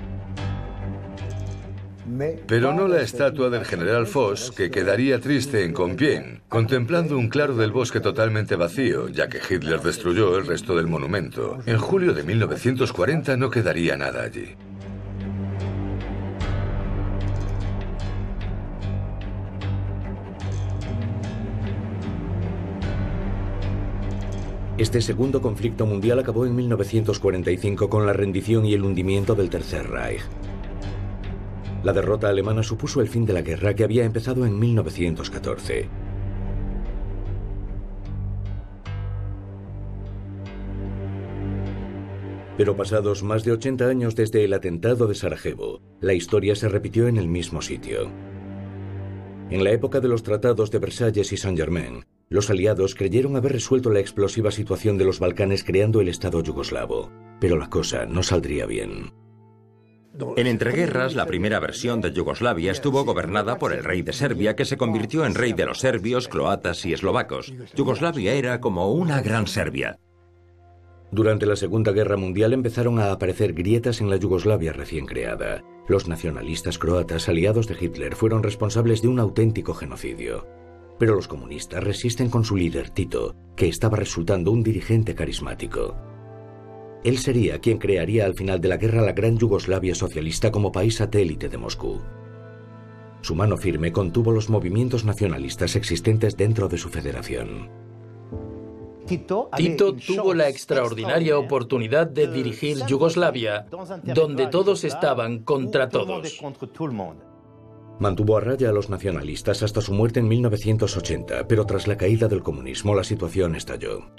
Pero no la estatua del general Foch, que quedaría triste en Compiègne, contemplando un claro del bosque totalmente vacío, ya que Hitler destruyó el resto del monumento. En julio de 1940 no quedaría nada allí. Este segundo conflicto mundial acabó en 1945 con la rendición y el hundimiento del Tercer Reich. La derrota alemana supuso el fin de la guerra que había empezado en 1914. Pero pasados más de 80 años desde el atentado de Sarajevo, la historia se repitió en el mismo sitio. En la época de los tratados de Versalles y Saint-Germain, los aliados creyeron haber resuelto la explosiva situación de los Balcanes creando el Estado yugoslavo, pero la cosa no saldría bien. En entreguerras, la primera versión de Yugoslavia estuvo gobernada por el rey de Serbia, que se convirtió en rey de los serbios, croatas y eslovacos. Yugoslavia era como una gran Serbia. Durante la Segunda Guerra Mundial empezaron a aparecer grietas en la Yugoslavia recién creada. Los nacionalistas croatas aliados de Hitler fueron responsables de un auténtico genocidio. Pero los comunistas resisten con su líder Tito, que estaba resultando un dirigente carismático. Él sería quien crearía al final de la guerra la gran Yugoslavia socialista como país satélite de Moscú. Su mano firme contuvo los movimientos nacionalistas existentes dentro de su federación. Tito tuvo la extraordinaria oportunidad de dirigir Yugoslavia, donde todos estaban contra todos. Mantuvo a raya a los nacionalistas hasta su muerte en 1980, pero tras la caída del comunismo la situación estalló.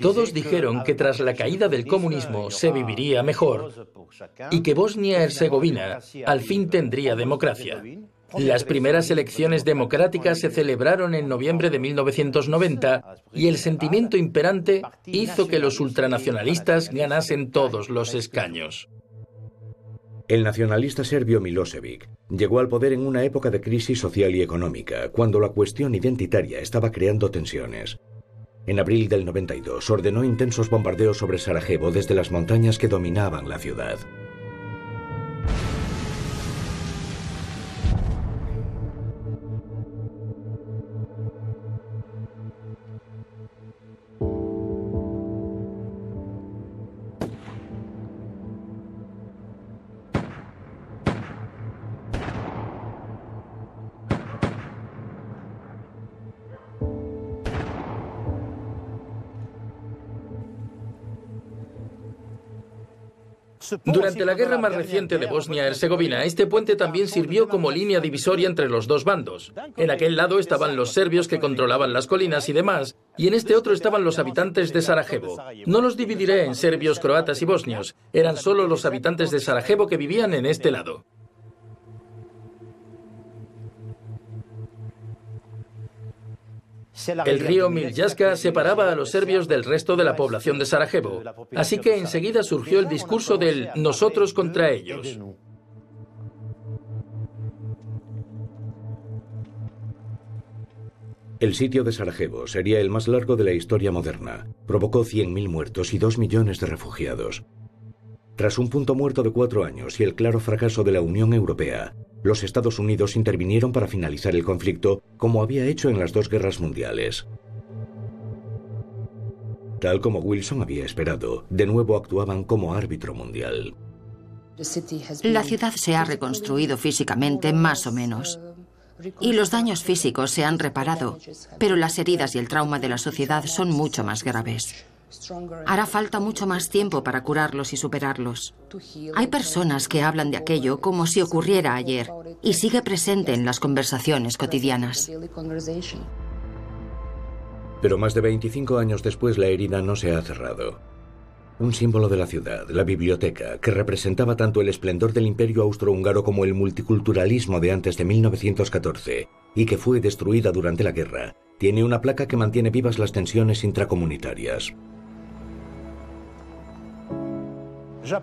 Todos dijeron que tras la caída del comunismo se viviría mejor y que Bosnia-Herzegovina al fin tendría democracia. Las primeras elecciones democráticas se celebraron en noviembre de 1990 y el sentimiento imperante hizo que los ultranacionalistas ganasen todos los escaños. El nacionalista serbio Milosevic llegó al poder en una época de crisis social y económica, cuando la cuestión identitaria estaba creando tensiones. En abril del 92 ordenó intensos bombardeos sobre Sarajevo desde las montañas que dominaban la ciudad. Durante la guerra más reciente de Bosnia-Herzegovina, este puente también sirvió como línea divisoria entre los dos bandos. En aquel lado estaban los serbios que controlaban las colinas y demás, y en este otro estaban los habitantes de Sarajevo. No los dividiré en serbios, croatas y bosnios, eran solo los habitantes de Sarajevo que vivían en este lado. El río Miljaska separaba a los serbios del resto de la población de Sarajevo, así que enseguida surgió el discurso del nosotros contra ellos. El sitio de Sarajevo sería el más largo de la historia moderna. Provocó 100.000 muertos y 2 millones de refugiados. Tras un punto muerto de cuatro años y el claro fracaso de la Unión Europea, los Estados Unidos intervinieron para finalizar el conflicto como había hecho en las dos guerras mundiales. Tal como Wilson había esperado, de nuevo actuaban como árbitro mundial. La ciudad se ha reconstruido físicamente más o menos. Y los daños físicos se han reparado, pero las heridas y el trauma de la sociedad son mucho más graves. Hará falta mucho más tiempo para curarlos y superarlos. Hay personas que hablan de aquello como si ocurriera ayer y sigue presente en las conversaciones cotidianas. Pero más de 25 años después la herida no se ha cerrado. Un símbolo de la ciudad, la biblioteca, que representaba tanto el esplendor del imperio austrohúngaro como el multiculturalismo de antes de 1914, y que fue destruida durante la guerra, tiene una placa que mantiene vivas las tensiones intracomunitarias.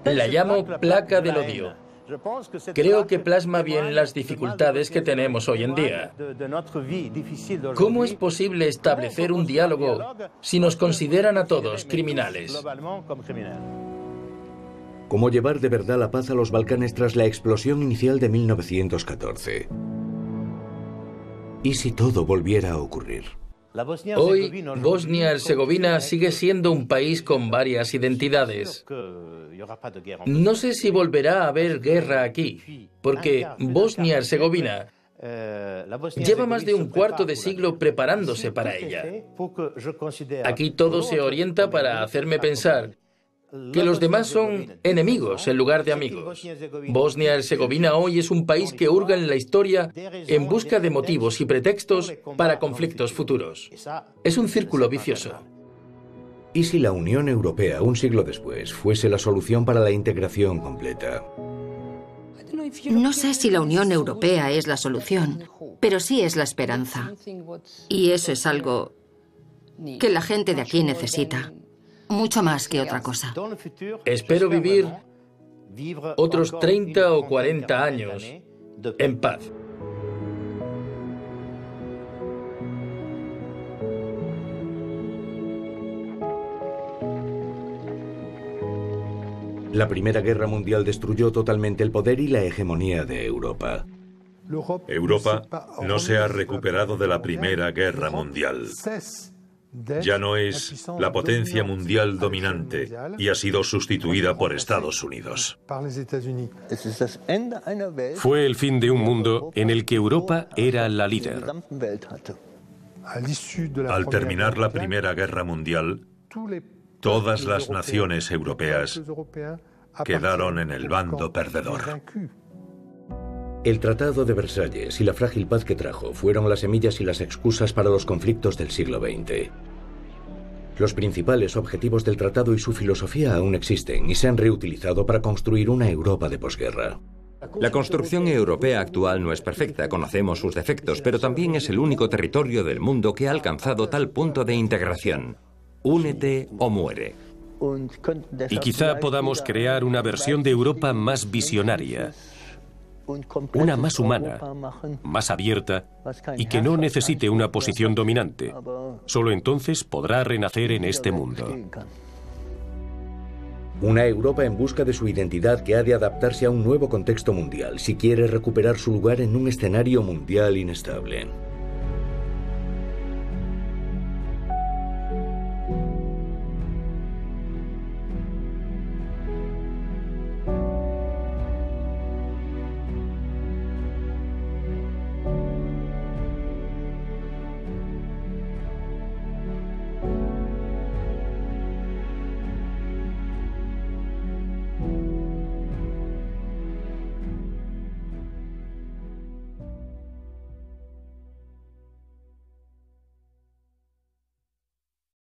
La llamo placa del odio. Creo que plasma bien las dificultades que tenemos hoy en día. ¿Cómo es posible establecer un diálogo si nos consideran a todos criminales? ¿Cómo llevar de verdad la paz a los Balcanes tras la explosión inicial de 1914? ¿Y si todo volviera a ocurrir? Hoy, Bosnia-Herzegovina sigue siendo un país con varias identidades. No sé si volverá a haber guerra aquí, porque Bosnia-Herzegovina lleva más de un cuarto de siglo preparándose para ella. Aquí todo se orienta para hacerme pensar que los demás son enemigos en lugar de amigos. Bosnia-Herzegovina hoy es un país que hurga en la historia en busca de motivos y pretextos para conflictos futuros. Es un círculo vicioso. ¿Y si la Unión Europea, un siglo después, fuese la solución para la integración completa? No sé si la Unión Europea es la solución, pero sí es la esperanza. Y eso es algo que la gente de aquí necesita mucho más que otra cosa. Espero vivir otros 30 o 40 años en paz. La Primera Guerra Mundial destruyó totalmente el poder y la hegemonía de Europa. Europa no se ha recuperado de la Primera Guerra Mundial ya no es la potencia mundial dominante y ha sido sustituida por Estados Unidos. Fue el fin de un mundo en el que Europa era la líder. Al terminar la Primera Guerra Mundial, todas las naciones europeas quedaron en el bando perdedor. El Tratado de Versalles y la frágil paz que trajo fueron las semillas y las excusas para los conflictos del siglo XX. Los principales objetivos del tratado y su filosofía aún existen y se han reutilizado para construir una Europa de posguerra. La construcción europea actual no es perfecta, conocemos sus defectos, pero también es el único territorio del mundo que ha alcanzado tal punto de integración. Únete o muere. Y quizá podamos crear una versión de Europa más visionaria, una más humana, más abierta y que no necesite una posición dominante. Solo entonces podrá renacer en este mundo. Una Europa en busca de su identidad que ha de adaptarse a un nuevo contexto mundial si quiere recuperar su lugar en un escenario mundial inestable.